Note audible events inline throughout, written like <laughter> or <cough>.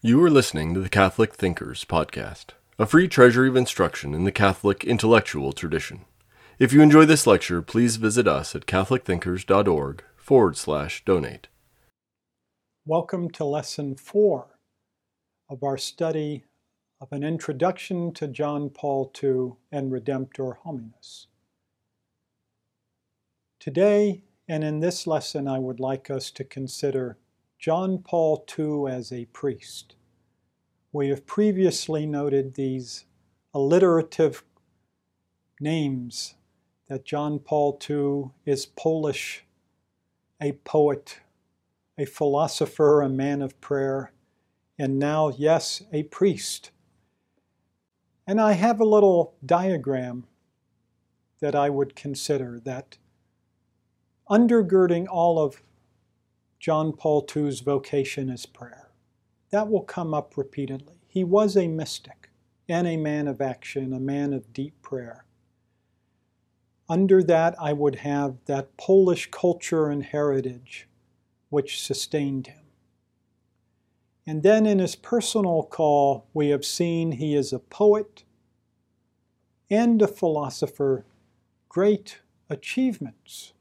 You are listening to the Catholic Thinkers Podcast, a free treasury of instruction in the Catholic intellectual tradition. If you enjoy this lecture, please visit us at catholicthinkers.org forward slash donate. Welcome to Lesson 4 of our study of an introduction to John Paul II and Redemptor Hominis. Today, and in this lesson, I would like us to consider John Paul II as a priest. We have previously noted these alliterative names that John Paul II is Polish, a poet, a philosopher, a man of prayer, and now, yes, a priest. And I have a little diagram that I would consider that undergirding all of John Paul II's vocation is prayer. That will come up repeatedly. He was a mystic and a man of action, a man of deep prayer. Under that, I would have that Polish culture and heritage which sustained him. And then in his personal call, we have seen he is a poet and a philosopher, great achievements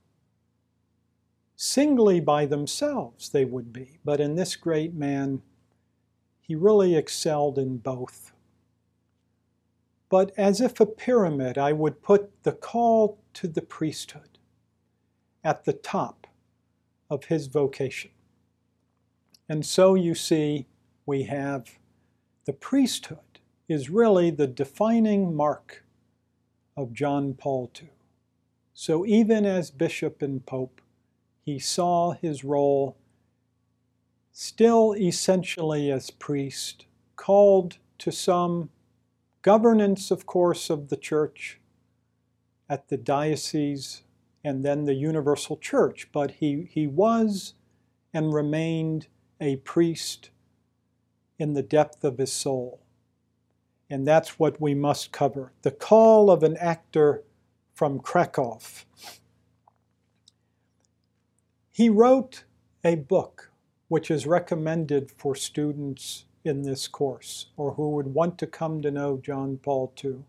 Singly by themselves they would be, but in this great man, he really excelled in both. But as if a pyramid, I would put the call to the priesthood at the top of his vocation. And so you see, we have the priesthood is really the defining mark of John Paul II. So even as bishop and pope, he saw his role still essentially as priest, called to some governance, of course, of the church at the diocese and then the universal church, but he, he was and remained a priest in the depth of his soul. And that's what we must cover. The call of an actor from Krakow he wrote a book which is recommended for students in this course or who would want to come to know John Paul II.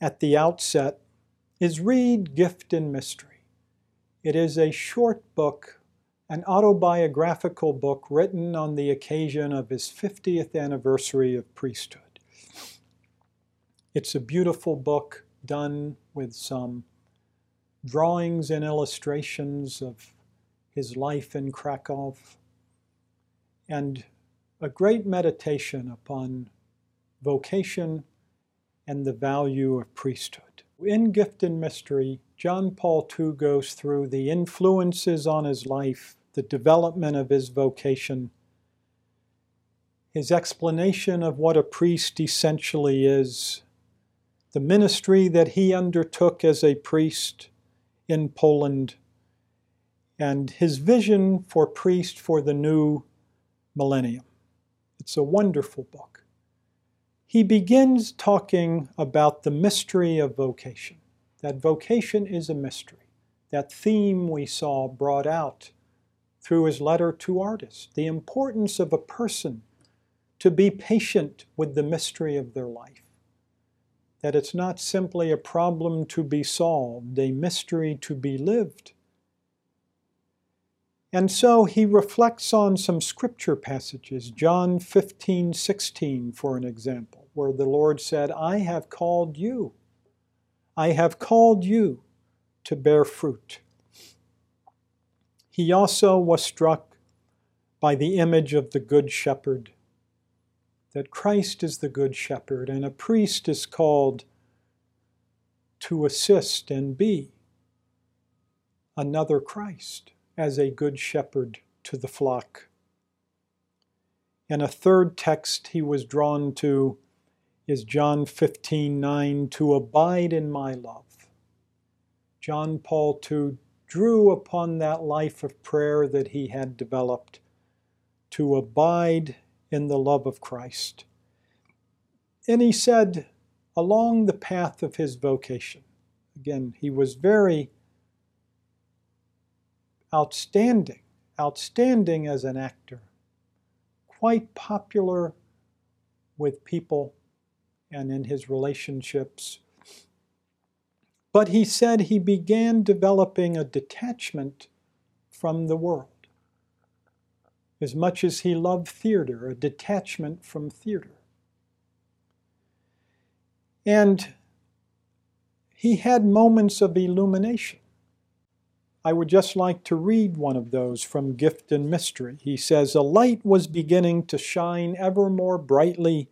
At the outset is Read Gift and Mystery. It is a short book, an autobiographical book written on the occasion of his 50th anniversary of priesthood. It's a beautiful book done with some drawings and illustrations of his life in Krakow, and a great meditation upon vocation and the value of priesthood. In Gift and Mystery, John Paul II goes through the influences on his life, the development of his vocation, his explanation of what a priest essentially is, the ministry that he undertook as a priest in Poland, and his vision for priest for the new millennium. It's a wonderful book. He begins talking about the mystery of vocation, that vocation is a mystery. That theme we saw brought out through his letter to artists, the importance of a person to be patient with the mystery of their life. That it's not simply a problem to be solved, a mystery to be lived and so he reflects on some scripture passages, John 15, 16, for an example, where the Lord said, I have called you. I have called you to bear fruit. He also was struck by the image of the Good Shepherd, that Christ is the Good Shepherd, and a priest is called to assist and be another Christ as a good shepherd to the flock. And a third text he was drawn to is John 15 9, to abide in my love. John Paul II drew upon that life of prayer that he had developed to abide in the love of Christ. And he said, along the path of his vocation, again, he was very outstanding, outstanding as an actor, quite popular with people and in his relationships. But he said he began developing a detachment from the world. As much as he loved theater, a detachment from theater. And he had moments of illumination. I would just like to read one of those from Gift and Mystery. He says, A light was beginning to shine ever more brightly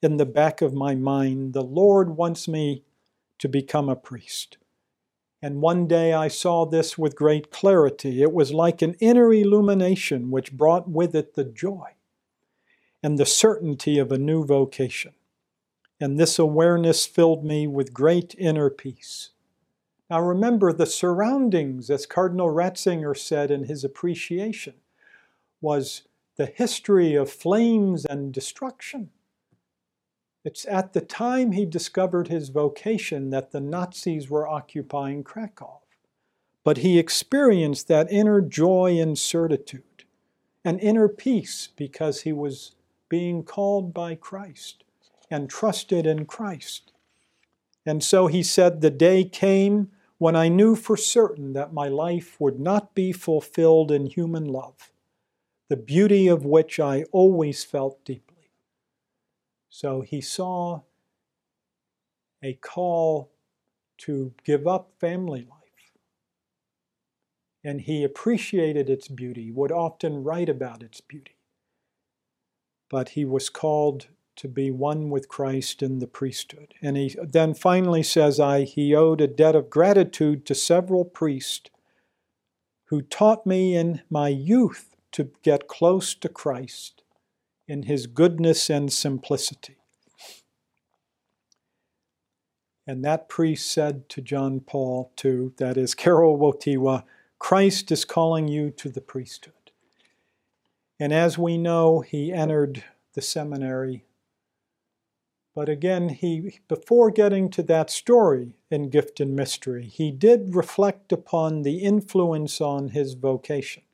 in the back of my mind. The Lord wants me to become a priest. And one day I saw this with great clarity. It was like an inner illumination which brought with it the joy and the certainty of a new vocation. And this awareness filled me with great inner peace. Now remember the surroundings, as Cardinal Ratzinger said in his appreciation, was the history of flames and destruction. It's at the time he discovered his vocation that the Nazis were occupying Krakow. But he experienced that inner joy and certitude, an inner peace because he was being called by Christ and trusted in Christ. And so he said, The day came when I knew for certain that my life would not be fulfilled in human love, the beauty of which I always felt deeply. So he saw a call to give up family life. And he appreciated its beauty, would often write about its beauty. But he was called to be one with Christ in the priesthood. And he then finally says, I he owed a debt of gratitude to several priests who taught me in my youth to get close to Christ in his goodness and simplicity. And that priest said to John Paul II, that is <laughs> Karol Wojtyła, Christ is calling you to the priesthood. And as we know, he entered the seminary but again, he before getting to that story in Gift and Mystery, he did reflect upon the influence on his vocation.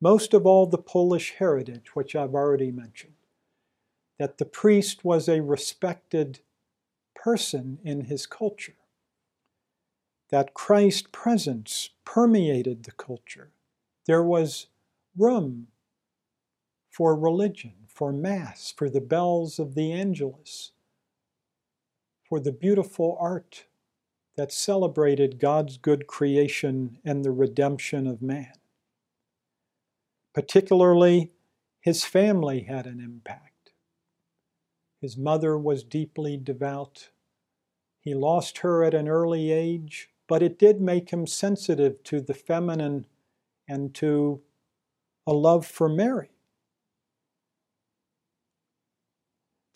Most of all, the Polish heritage, which I've already mentioned, that the priest was a respected person in his culture, that Christ's presence permeated the culture. There was room for religion for Mass, for the bells of the Angelus, for the beautiful art that celebrated God's good creation and the redemption of man. Particularly, his family had an impact. His mother was deeply devout. He lost her at an early age, but it did make him sensitive to the feminine and to a love for Mary.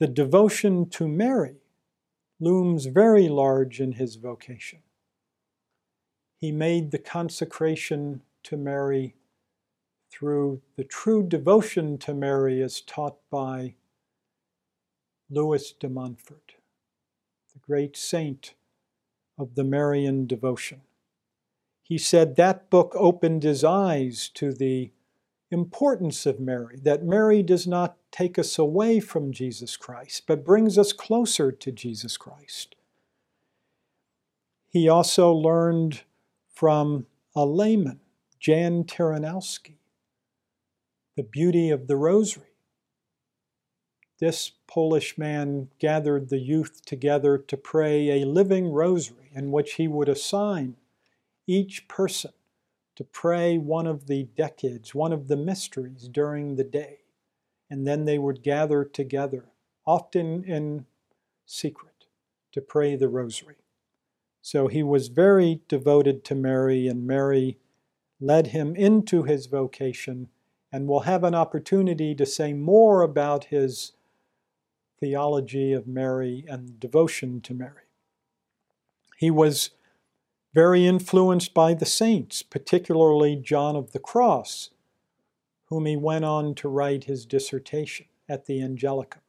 The devotion to Mary looms very large in his vocation. He made the consecration to Mary through the true devotion to Mary as taught by Louis de Montfort, the great saint of the Marian devotion. He said that book opened his eyes to the importance of Mary, that Mary does not take us away from Jesus Christ, but brings us closer to Jesus Christ. He also learned from a layman, Jan Tyranowski, the beauty of the rosary. This Polish man gathered the youth together to pray a living rosary in which he would assign each person to pray one of the decades, one of the mysteries during the day. And then they would gather together, often in secret, to pray the rosary. So he was very devoted to Mary, and Mary led him into his vocation. And we'll have an opportunity to say more about his theology of Mary and devotion to Mary. He was very influenced by the saints, particularly John of the Cross, whom he went on to write his dissertation at the Angelicum.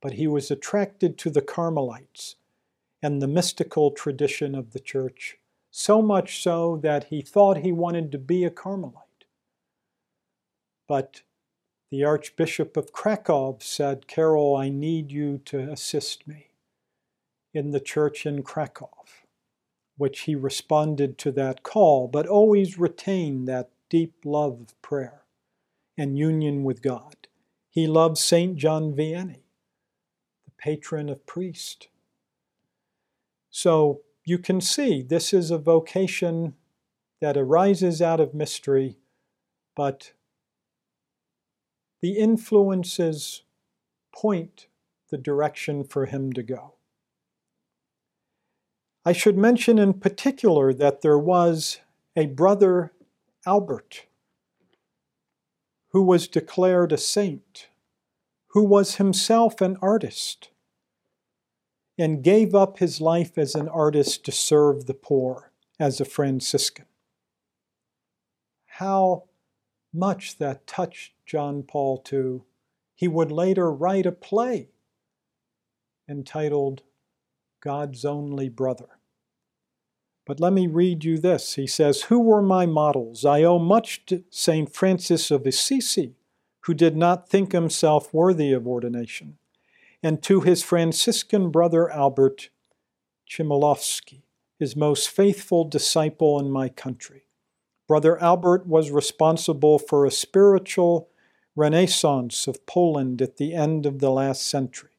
But he was attracted to the Carmelites and the mystical tradition of the church, so much so that he thought he wanted to be a Carmelite. But the Archbishop of Krakow said, Karol, I need you to assist me in the church in Krakow, which he responded to that call, but always retained that deep love of prayer and union with God. He loved St. John Vianney, the patron of priests. So you can see this is a vocation that arises out of mystery, but the influences point the direction for him to go. I should mention in particular that there was a brother, Albert, who was declared a saint, who was himself an artist, and gave up his life as an artist to serve the poor as a Franciscan. How much that touched John Paul II. He would later write a play entitled God's Only Brother. But let me read you this. He says, Who were my models? I owe much to St. Francis of Assisi, who did not think himself worthy of ordination, and to his Franciscan brother Albert Chmielowski, his most faithful disciple in my country. Brother Albert was responsible for a spiritual renaissance of Poland at the end of the last century.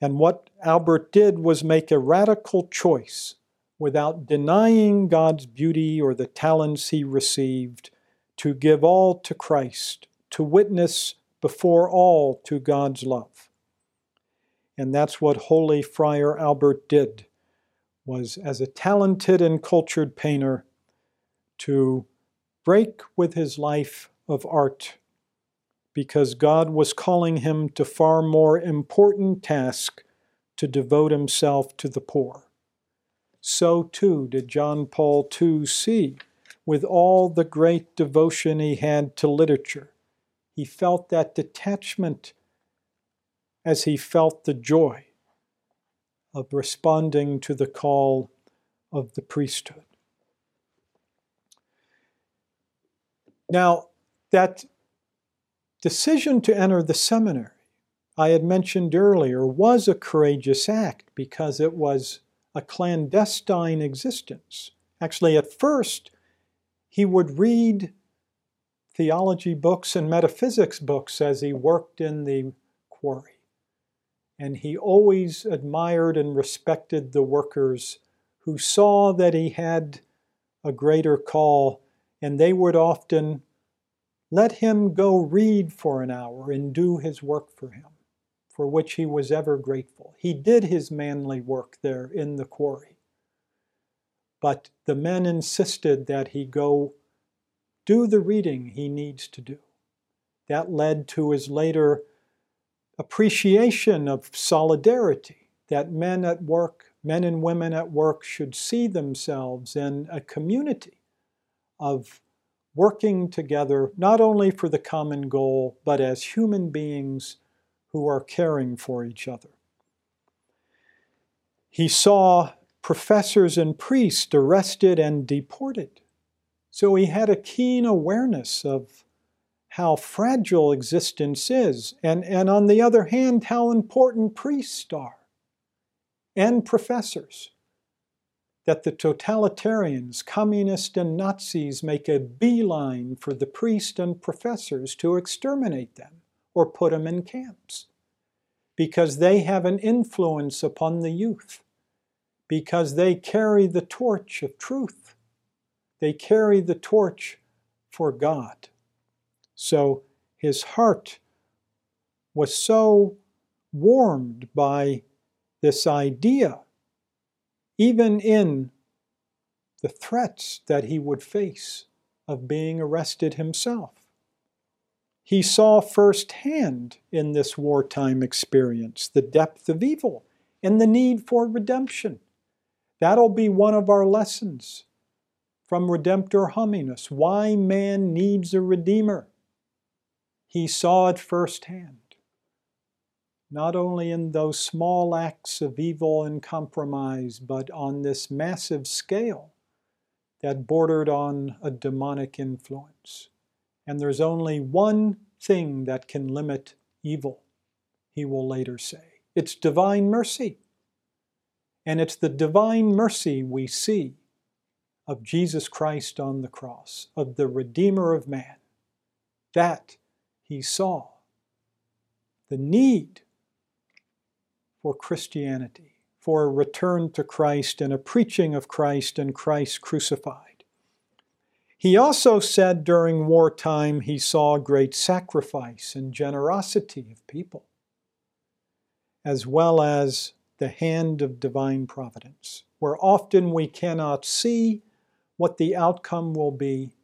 And what Albert did was make a radical choice without denying God's beauty or the talents he received to give all to Christ, to witness before all to God's love. And that's what holy friar Albert did was as a talented and cultured painter to break with his life of art because God was calling him to far more important task to devote himself to the poor. So too did John Paul II see with all the great devotion he had to literature. He felt that detachment as he felt the joy of responding to the call of the priesthood. Now, that decision to enter the seminary, I had mentioned earlier, was a courageous act because it was a clandestine existence. Actually, at first, he would read theology books and metaphysics books as he worked in the quarry. And he always admired and respected the workers who saw that he had a greater call and they would often let him go read for an hour and do his work for him, for which he was ever grateful. He did his manly work there in the quarry. But the men insisted that he go do the reading he needs to do. That led to his later appreciation of solidarity, that men at work, men and women at work, should see themselves in a community of working together not only for the common goal, but as human beings who are caring for each other. He saw professors and priests arrested and deported. So he had a keen awareness of how fragile existence is, and, and on the other hand, how important priests are and professors that the totalitarians, communists, and Nazis make a beeline for the priests and professors to exterminate them or put them in camps because they have an influence upon the youth, because they carry the torch of truth. They carry the torch for God. So his heart was so warmed by this idea even in the threats that he would face of being arrested himself. He saw firsthand in this wartime experience the depth of evil and the need for redemption. That'll be one of our lessons from Redemptor Hominis why man needs a Redeemer. He saw it firsthand not only in those small acts of evil and compromise, but on this massive scale that bordered on a demonic influence. And there's only one thing that can limit evil, he will later say. It's divine mercy. And it's the divine mercy we see of Jesus Christ on the cross, of the Redeemer of man. That he saw. The need for Christianity, for a return to Christ and a preaching of Christ and Christ crucified. He also said during wartime he saw great sacrifice and generosity of people, as well as the hand of divine providence, where often we cannot see what the outcome will be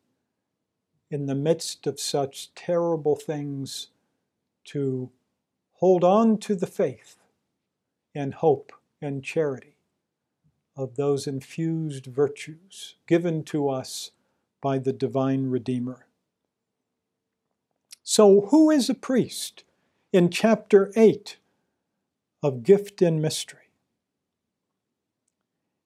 in the midst of such terrible things to hold on to the faith and hope and charity of those infused virtues given to us by the divine Redeemer. So, who is a priest? In chapter 8 of Gift and Mystery,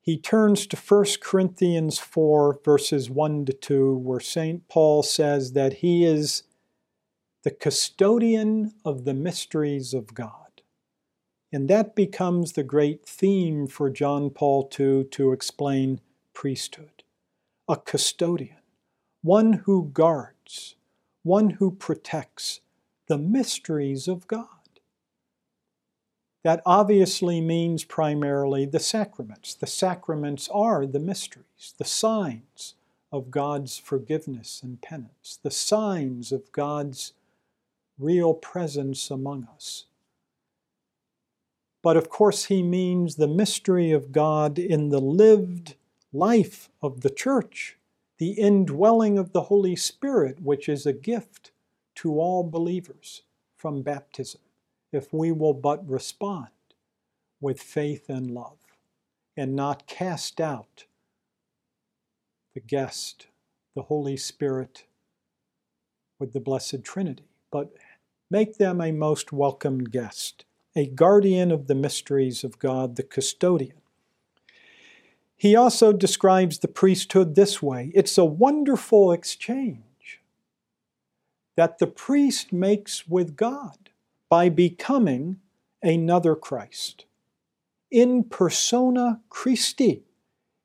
he turns to 1 Corinthians 4, verses 1 to 2, where St. Paul says that he is the custodian of the mysteries of God. And that becomes the great theme for John Paul II to explain priesthood. A custodian, one who guards, one who protects the mysteries of God. That obviously means primarily the sacraments. The sacraments are the mysteries, the signs of God's forgiveness and penance, the signs of God's real presence among us. But of course, he means the mystery of God in the lived life of the church, the indwelling of the Holy Spirit, which is a gift to all believers from baptism if we will but respond with faith and love and not cast out the guest, the Holy Spirit, with the Blessed Trinity, but make them a most welcome guest, a guardian of the mysteries of God, the custodian. He also describes the priesthood this way it's a wonderful exchange that the priest makes with God by becoming another Christ. In persona Christi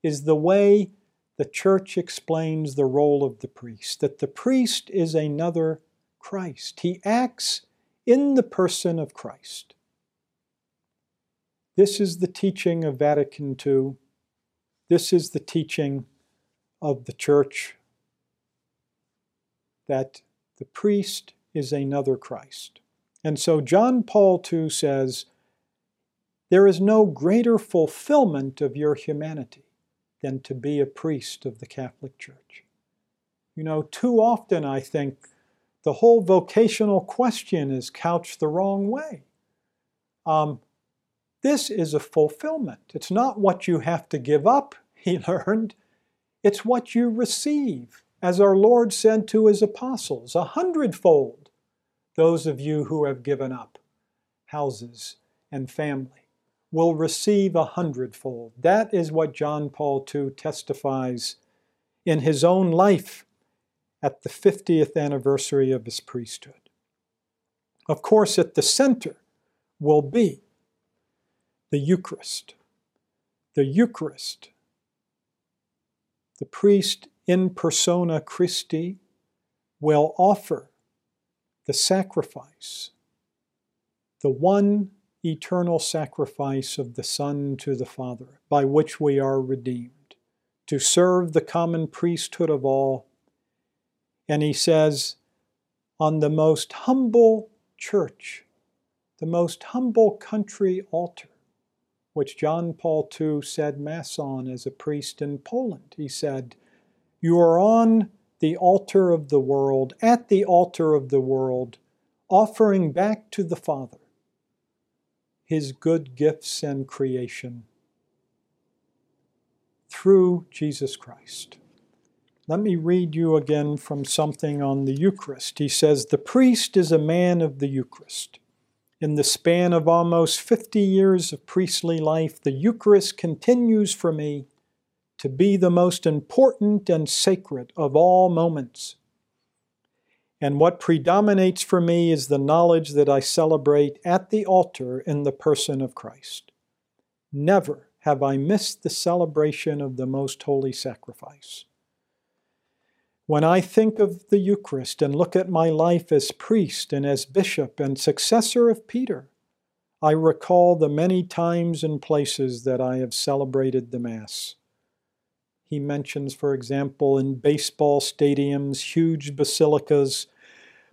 is the way the church explains the role of the priest, that the priest is another Christ. He acts in the person of Christ. This is the teaching of Vatican II. This is the teaching of the church that the priest is another Christ. And so John Paul II says, There is no greater fulfillment of your humanity than to be a priest of the Catholic Church. You know, too often I think the whole vocational question is couched the wrong way. Um, this is a fulfillment. It's not what you have to give up, <laughs> he learned. It's what you receive, as our Lord said to his apostles, a hundredfold those of you who have given up houses and family will receive a hundredfold. That is what John Paul II testifies in his own life at the 50th anniversary of his priesthood. Of course, at the center will be the Eucharist. The Eucharist. The priest in persona Christi will offer the sacrifice, the one eternal sacrifice of the Son to the Father, by which we are redeemed, to serve the common priesthood of all. And he says, on the most humble church, the most humble country altar, which John Paul II said Mass on as a priest in Poland. He said, You are on the altar of the world, at the altar of the world, offering back to the Father his good gifts and creation through Jesus Christ. Let me read you again from something on the Eucharist. He says, The priest is a man of the Eucharist. In the span of almost 50 years of priestly life, the Eucharist continues for me to be the most important and sacred of all moments. And what predominates for me is the knowledge that I celebrate at the altar in the person of Christ. Never have I missed the celebration of the most holy sacrifice. When I think of the Eucharist and look at my life as priest and as bishop and successor of Peter, I recall the many times and places that I have celebrated the Mass. He mentions, for example, in baseball stadiums, huge basilicas,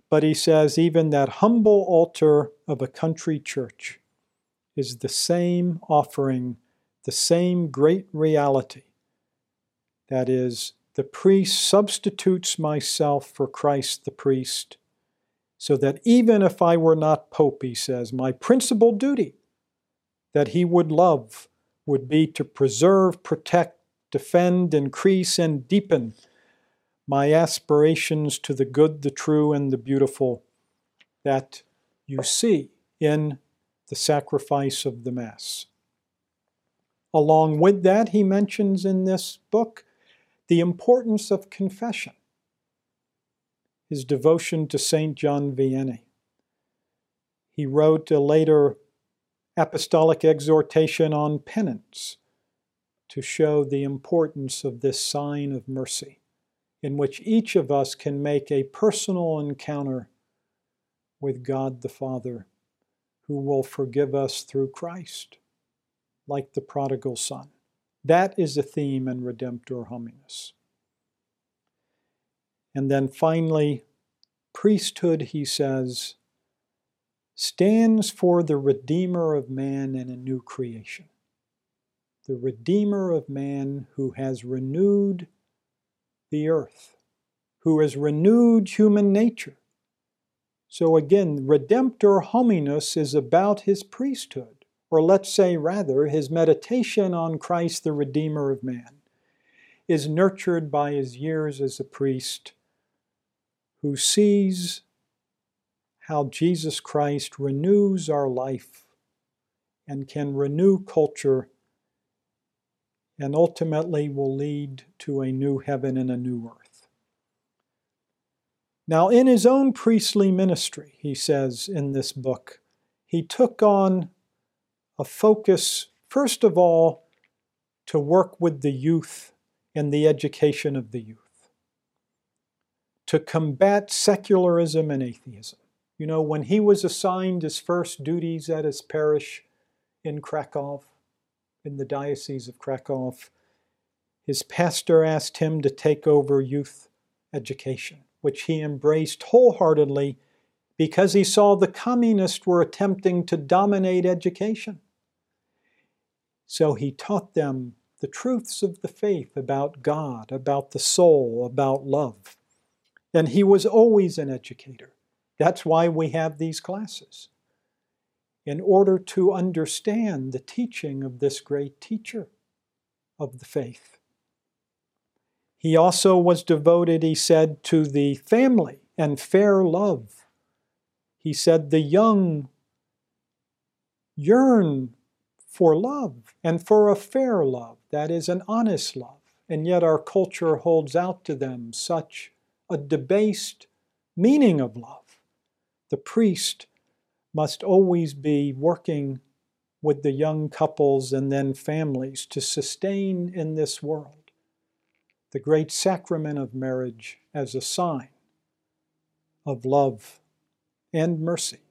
but he says even that humble altar of a country church is the same offering, the same great reality. That is, the priest substitutes myself for Christ the priest, so that even if I were not Pope, he says, my principal duty that he would love would be to preserve, protect, defend, increase, and deepen my aspirations to the good, the true, and the beautiful that you see in the sacrifice of the Mass. Along with that, he mentions in this book the importance of confession, his devotion to St. John Vianney. He wrote a later apostolic exhortation on penance to show the importance of this sign of mercy, in which each of us can make a personal encounter with God the Father who will forgive us through Christ, like the prodigal son. That is a theme in Redemptor Hominis. And then finally, priesthood, he says, stands for the Redeemer of man in a new creation. The Redeemer of man who has renewed the earth, who has renewed human nature, so again, Redemptor Hominis is about his priesthood, or let's say rather, his meditation on Christ, the Redeemer of man, is nurtured by his years as a priest who sees how Jesus Christ renews our life and can renew culture and ultimately will lead to a new heaven and a new earth. Now, in his own priestly ministry, he says in this book, he took on a focus, first of all, to work with the youth and the education of the youth, to combat secularism and atheism. You know, when he was assigned his first duties at his parish in Krakow, in the Diocese of Krakow, his pastor asked him to take over youth education which he embraced wholeheartedly because he saw the communists were attempting to dominate education. So he taught them the truths of the faith about God, about the soul, about love. And he was always an educator. That's why we have these classes. In order to understand the teaching of this great teacher of the faith. He also was devoted, he said, to the family and fair love. He said, The young yearn for love and for a fair love, that is, an honest love. And yet our culture holds out to them such a debased meaning of love. The priest must always be working with the young couples and then families to sustain in this world the great sacrament of marriage as a sign of love and mercy.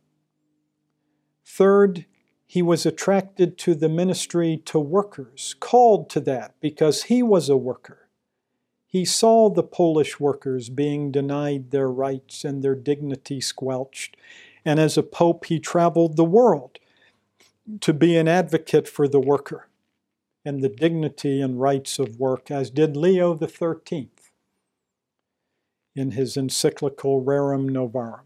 Third, he was attracted to the ministry to workers, called to that because he was a worker. He saw the Polish workers being denied their rights and their dignity squelched, and as a pope, he traveled the world to be an advocate for the worker and the dignity and rights of work, as did Leo XIII in his encyclical Rerum Novarum.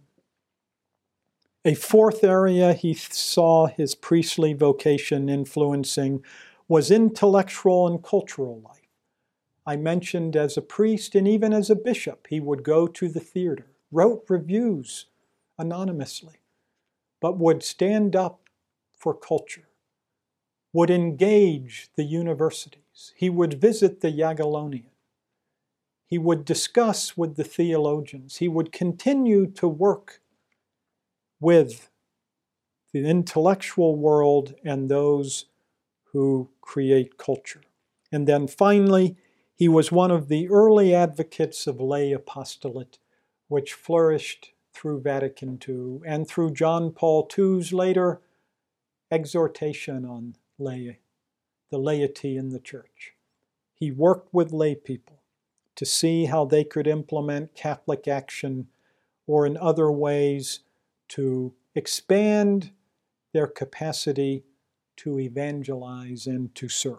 A fourth area he saw his priestly vocation influencing was intellectual and cultural life. I mentioned as a priest and even as a bishop, he would go to the theater, wrote reviews anonymously, but would stand up for culture would engage the universities. He would visit the Jagiellonian. He would discuss with the theologians. He would continue to work with the intellectual world and those who create culture. And then finally, he was one of the early advocates of lay apostolate, which flourished through Vatican II and through John Paul II's later exhortation on lay, the laity in the church. He worked with lay people to see how they could implement Catholic action or in other ways to expand their capacity to evangelize and to serve.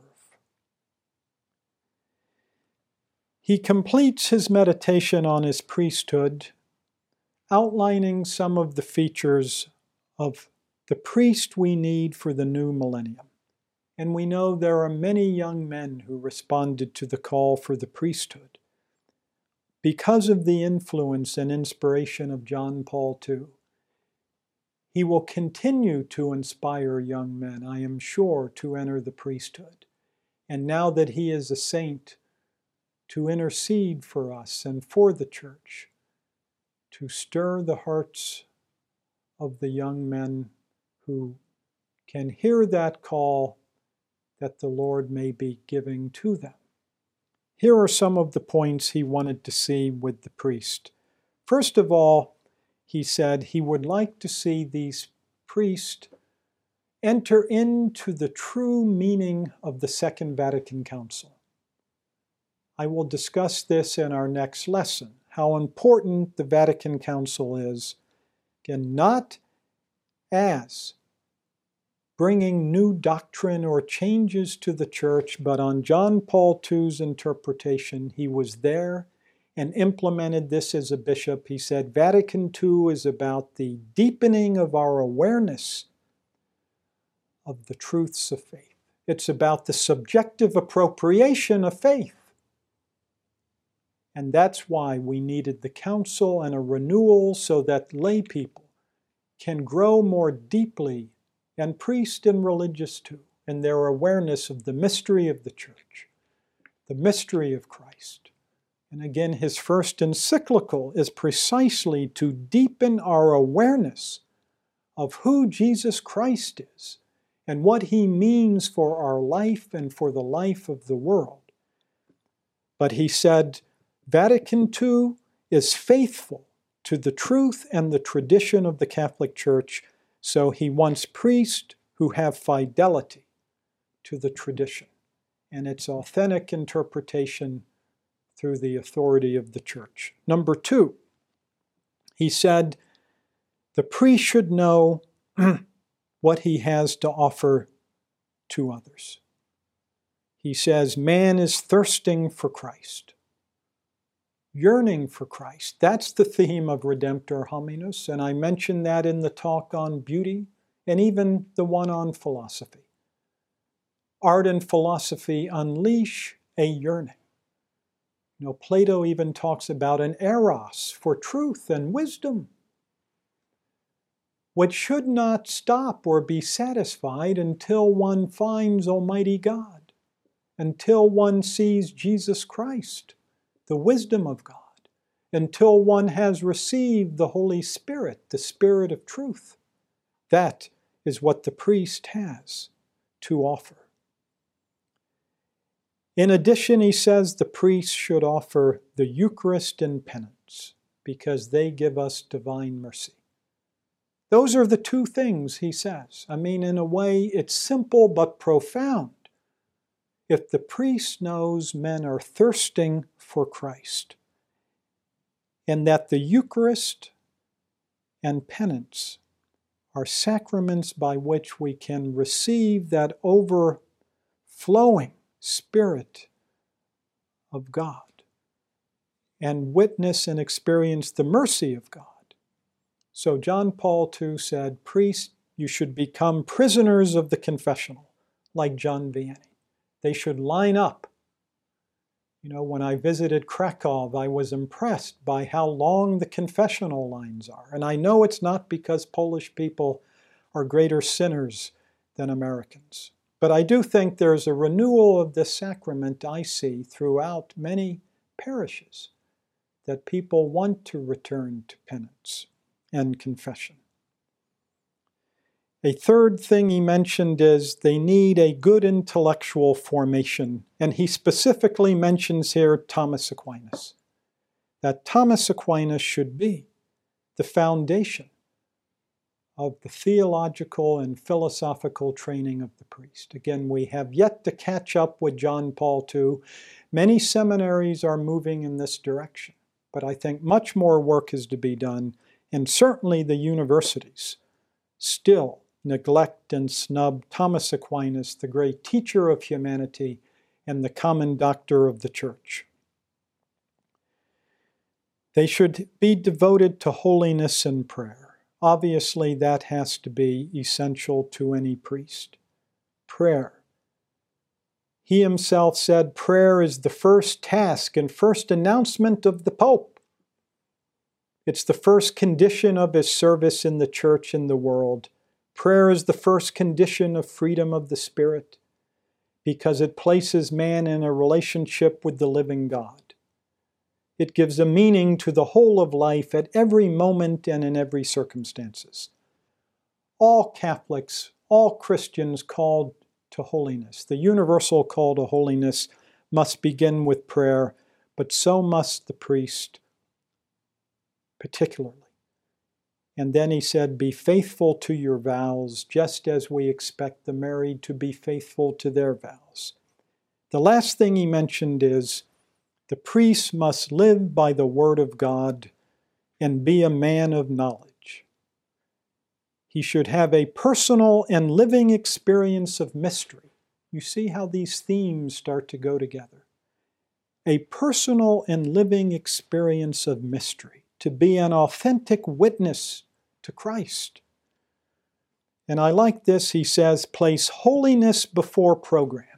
He completes his meditation on his priesthood, outlining some of the features of the priest we need for the new millennium. And we know there are many young men who responded to the call for the priesthood because of the influence and inspiration of John Paul II. He will continue to inspire young men, I am sure, to enter the priesthood. And now that he is a saint, to intercede for us and for the church, to stir the hearts of the young men who can hear that call that the Lord may be giving to them. Here are some of the points he wanted to see with the priest. First of all, he said he would like to see these priests enter into the true meaning of the Second Vatican Council. I will discuss this in our next lesson how important the Vatican Council is. Again, not as bringing new doctrine or changes to the church, but on John Paul II's interpretation, he was there and implemented this as a bishop. He said Vatican II is about the deepening of our awareness of the truths of faith. It's about the subjective appropriation of faith. And that's why we needed the council and a renewal so that lay people can grow more deeply, and priests and religious too, in their awareness of the mystery of the church, the mystery of Christ. And again, his first encyclical is precisely to deepen our awareness of who Jesus Christ is and what he means for our life and for the life of the world. But he said, Vatican II is faithful to the truth and the tradition of the Catholic Church, so he wants priests who have fidelity to the tradition and its authentic interpretation through the authority of the church. Number two, he said the priest should know <clears throat> what he has to offer to others. He says, Man is thirsting for Christ, yearning for Christ. That's the theme of Redemptor Hominis, and I mentioned that in the talk on beauty and even the one on philosophy. Art and philosophy unleash a yearning. You know, Plato even talks about an eros for truth and wisdom, which should not stop or be satisfied until one finds Almighty God, until one sees Jesus Christ, the wisdom of God, until one has received the Holy Spirit, the Spirit of truth. That is what the priest has to offer. In addition, he says the priest should offer the Eucharist and penance because they give us divine mercy. Those are the two things he says. I mean, in a way, it's simple but profound. If the priest knows men are thirsting for Christ, and that the Eucharist and penance are sacraments by which we can receive that overflowing Spirit of God and witness and experience the mercy of God. So John Paul II said, Priests, you should become prisoners of the confessional, like John Vianney. They should line up. You know, when I visited Krakow, I was impressed by how long the confessional lines are. And I know it's not because Polish people are greater sinners than Americans. But I do think there's a renewal of the sacrament I see throughout many parishes that people want to return to penance and confession. A third thing he mentioned is they need a good intellectual formation, and he specifically mentions here Thomas Aquinas. That Thomas Aquinas should be the foundation of the theological and philosophical training of the priest. Again, we have yet to catch up with John Paul II. Many seminaries are moving in this direction, but I think much more work is to be done, and certainly the universities still neglect and snub Thomas Aquinas, the great teacher of humanity and the common doctor of the church. They should be devoted to holiness and prayer. Obviously, that has to be essential to any priest. Prayer. He himself said prayer is the first task and first announcement of the Pope. It's the first condition of his service in the church and the world Prayer is the first condition of freedom of the Spirit because it places man in a relationship with the living God. It gives a meaning to the whole of life at every moment and in every circumstances. All Catholics, all Christians called to holiness, the universal call to holiness must begin with prayer, but so must the priest, particularly. And then he said, Be faithful to your vows, just as we expect the married to be faithful to their vows. The last thing he mentioned is the priest must live by the word of God and be a man of knowledge. He should have a personal and living experience of mystery. You see how these themes start to go together. A personal and living experience of mystery to be an authentic witness to Christ. And I like this, he says, place holiness before programs.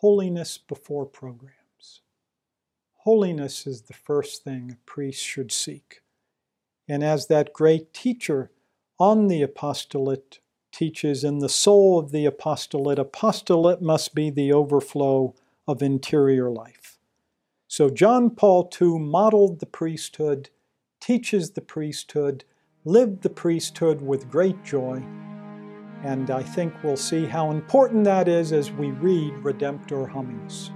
Holiness before programs. Holiness is the first thing a priest should seek. And as that great teacher on the apostolate teaches, in the soul of the apostolate, apostolate must be the overflow of interior life. So John Paul II modeled the priesthood, teaches the priesthood, lived the priesthood with great joy. And I think we'll see how important that is as we read Redemptor Hominis.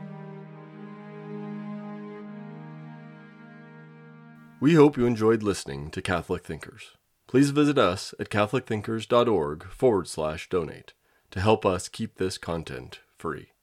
We hope you enjoyed listening to Catholic Thinkers. Please visit us at catholicthinkers.org forward slash donate to help us keep this content free.